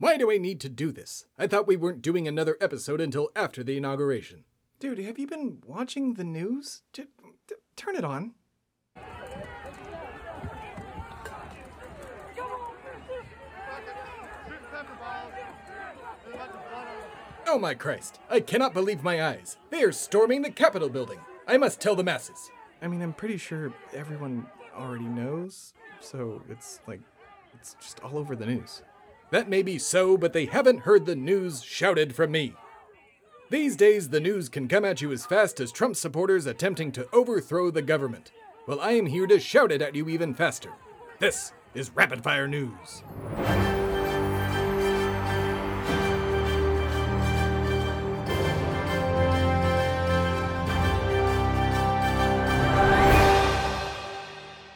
Why do I need to do this? I thought we weren't doing another episode until after the inauguration. Dude, have you been watching the news? J- t- turn it on. Oh my Christ! I cannot believe my eyes. They are storming the Capitol building. I must tell the masses. I mean, I'm pretty sure everyone already knows, so it's like, it's just all over the news. That may be so, but they haven't heard the news shouted from me. These days, the news can come at you as fast as Trump supporters attempting to overthrow the government. Well, I am here to shout it at you even faster. This is Rapid Fire News.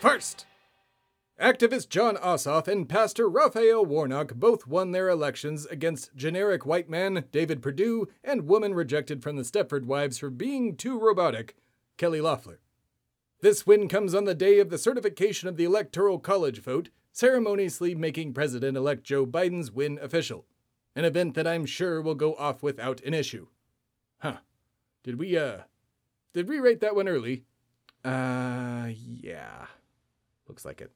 First, activist Jon Ossoff and Pastor Raphael Warnock both won their elections against generic white man David Perdue and woman rejected from the Stepford Wives for being too robotic, Kelly Loeffler. This win comes on the day of the certification of the Electoral College vote, ceremoniously making President elect Joe Biden's win official, an event that I'm sure will go off without an issue. Huh. Did we, uh, did we rate that one early? Uh, yeah. Looks like it.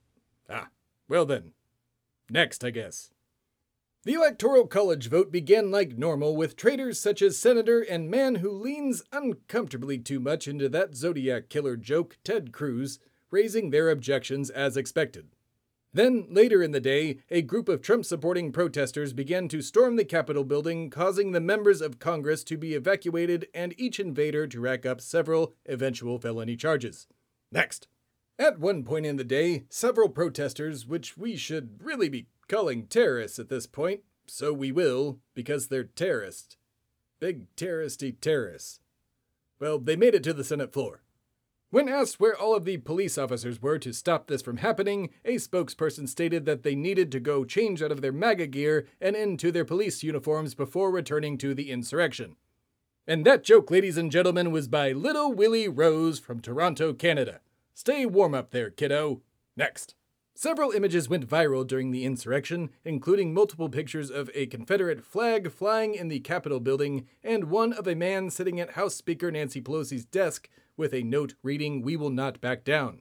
Ah, well then. Next, I guess. The Electoral College vote began like normal with traitors such as Senator and man who leans uncomfortably too much into that Zodiac killer joke, Ted Cruz, raising their objections as expected. Then, later in the day, a group of Trump supporting protesters began to storm the Capitol building, causing the members of Congress to be evacuated and each invader to rack up several eventual felony charges. Next. At one point in the day, several protesters, which we should really be calling terrorists at this point, so we will, because they're terrorists. Big terroristy terrorists. Well, they made it to the Senate floor. When asked where all of the police officers were to stop this from happening, a spokesperson stated that they needed to go change out of their MAGA gear and into their police uniforms before returning to the insurrection. And that joke, ladies and gentlemen, was by Little Willie Rose from Toronto, Canada. Stay warm up there, kiddo. Next. Several images went viral during the insurrection, including multiple pictures of a Confederate flag flying in the Capitol building and one of a man sitting at House Speaker Nancy Pelosi's desk with a note reading, We will not back down.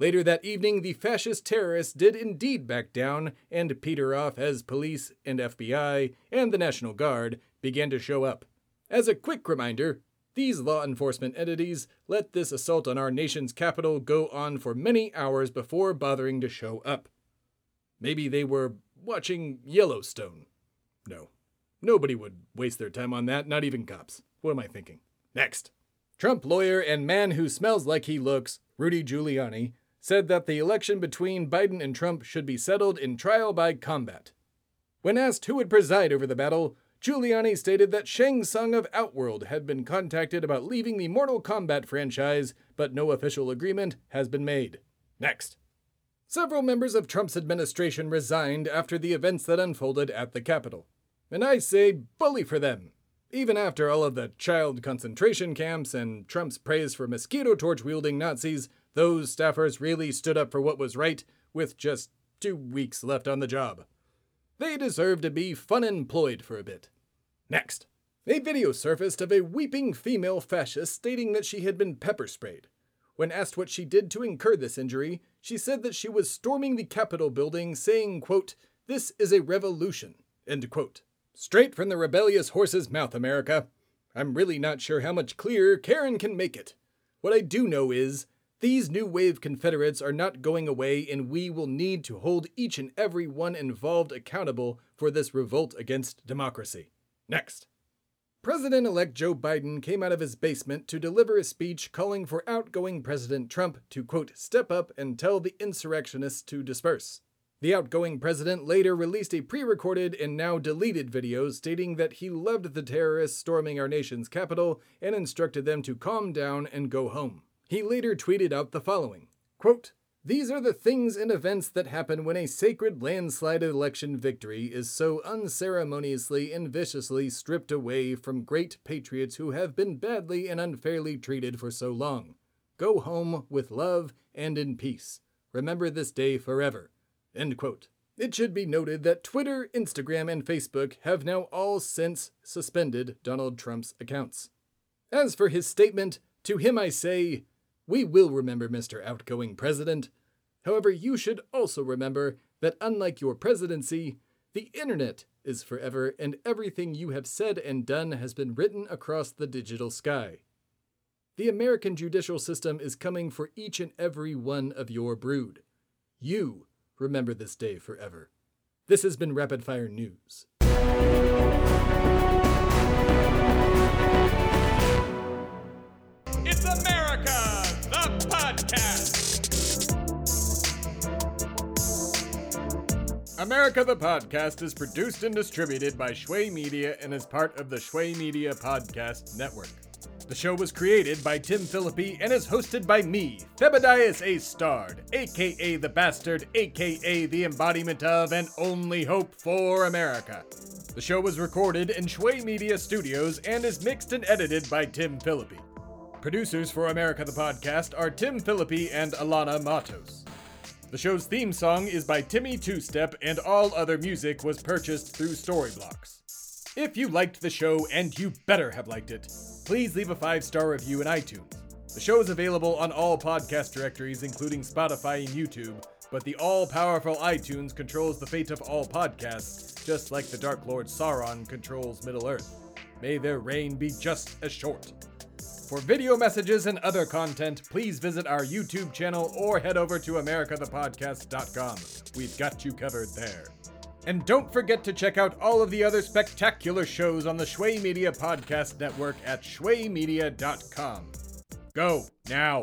Later that evening, the fascist terrorists did indeed back down and peter off as police and FBI and the National Guard began to show up. As a quick reminder, these law enforcement entities let this assault on our nation's capital go on for many hours before bothering to show up. Maybe they were watching Yellowstone. No, nobody would waste their time on that, not even cops. What am I thinking? Next. Trump lawyer and man who smells like he looks, Rudy Giuliani, said that the election between Biden and Trump should be settled in trial by combat. When asked who would preside over the battle, Giuliani stated that Shang Tsung of Outworld had been contacted about leaving the Mortal Kombat franchise, but no official agreement has been made. Next. Several members of Trump's administration resigned after the events that unfolded at the Capitol. And I say, bully for them. Even after all of the child concentration camps and Trump's praise for mosquito torch wielding Nazis, those staffers really stood up for what was right with just two weeks left on the job. They deserve to be fun employed for a bit. Next. A video surfaced of a weeping female fascist stating that she had been pepper sprayed. When asked what she did to incur this injury, she said that she was storming the Capitol building saying, quote, This is a revolution, end quote. Straight from the rebellious horse's mouth, America. I'm really not sure how much clearer Karen can make it. What I do know is, these new wave Confederates are not going away, and we will need to hold each and every one involved accountable for this revolt against democracy. Next. President elect Joe Biden came out of his basement to deliver a speech calling for outgoing President Trump to, quote, step up and tell the insurrectionists to disperse. The outgoing president later released a pre recorded and now deleted video stating that he loved the terrorists storming our nation's capital and instructed them to calm down and go home. He later tweeted out the following quote, These are the things and events that happen when a sacred landslide election victory is so unceremoniously and viciously stripped away from great patriots who have been badly and unfairly treated for so long. Go home with love and in peace. Remember this day forever. It should be noted that Twitter, Instagram, and Facebook have now all since suspended Donald Trump's accounts. As for his statement, to him I say, we will remember Mr. Outgoing President. However, you should also remember that unlike your presidency, the internet is forever and everything you have said and done has been written across the digital sky. The American judicial system is coming for each and every one of your brood. You remember this day forever. This has been Rapid Fire News. America the Podcast is produced and distributed by Shway Media and is part of the Shway Media Podcast Network. The show was created by Tim Philippi and is hosted by me, Thebadias A. Stard, aka The Bastard, aka the embodiment of and only hope for America. The show was recorded in Shway Media Studios and is mixed and edited by Tim Philippi. Producers for America the Podcast are Tim Philippi and Alana Matos. The show's theme song is by Timmy Two Step, and all other music was purchased through Storyblocks. If you liked the show, and you better have liked it, please leave a five star review in iTunes. The show is available on all podcast directories, including Spotify and YouTube, but the all powerful iTunes controls the fate of all podcasts, just like the Dark Lord Sauron controls Middle Earth. May their reign be just as short. For video messages and other content, please visit our YouTube channel or head over to americathepodcast.com. We've got you covered there. And don't forget to check out all of the other spectacular shows on the Shway Media Podcast Network at shwaymedia.com. Go now.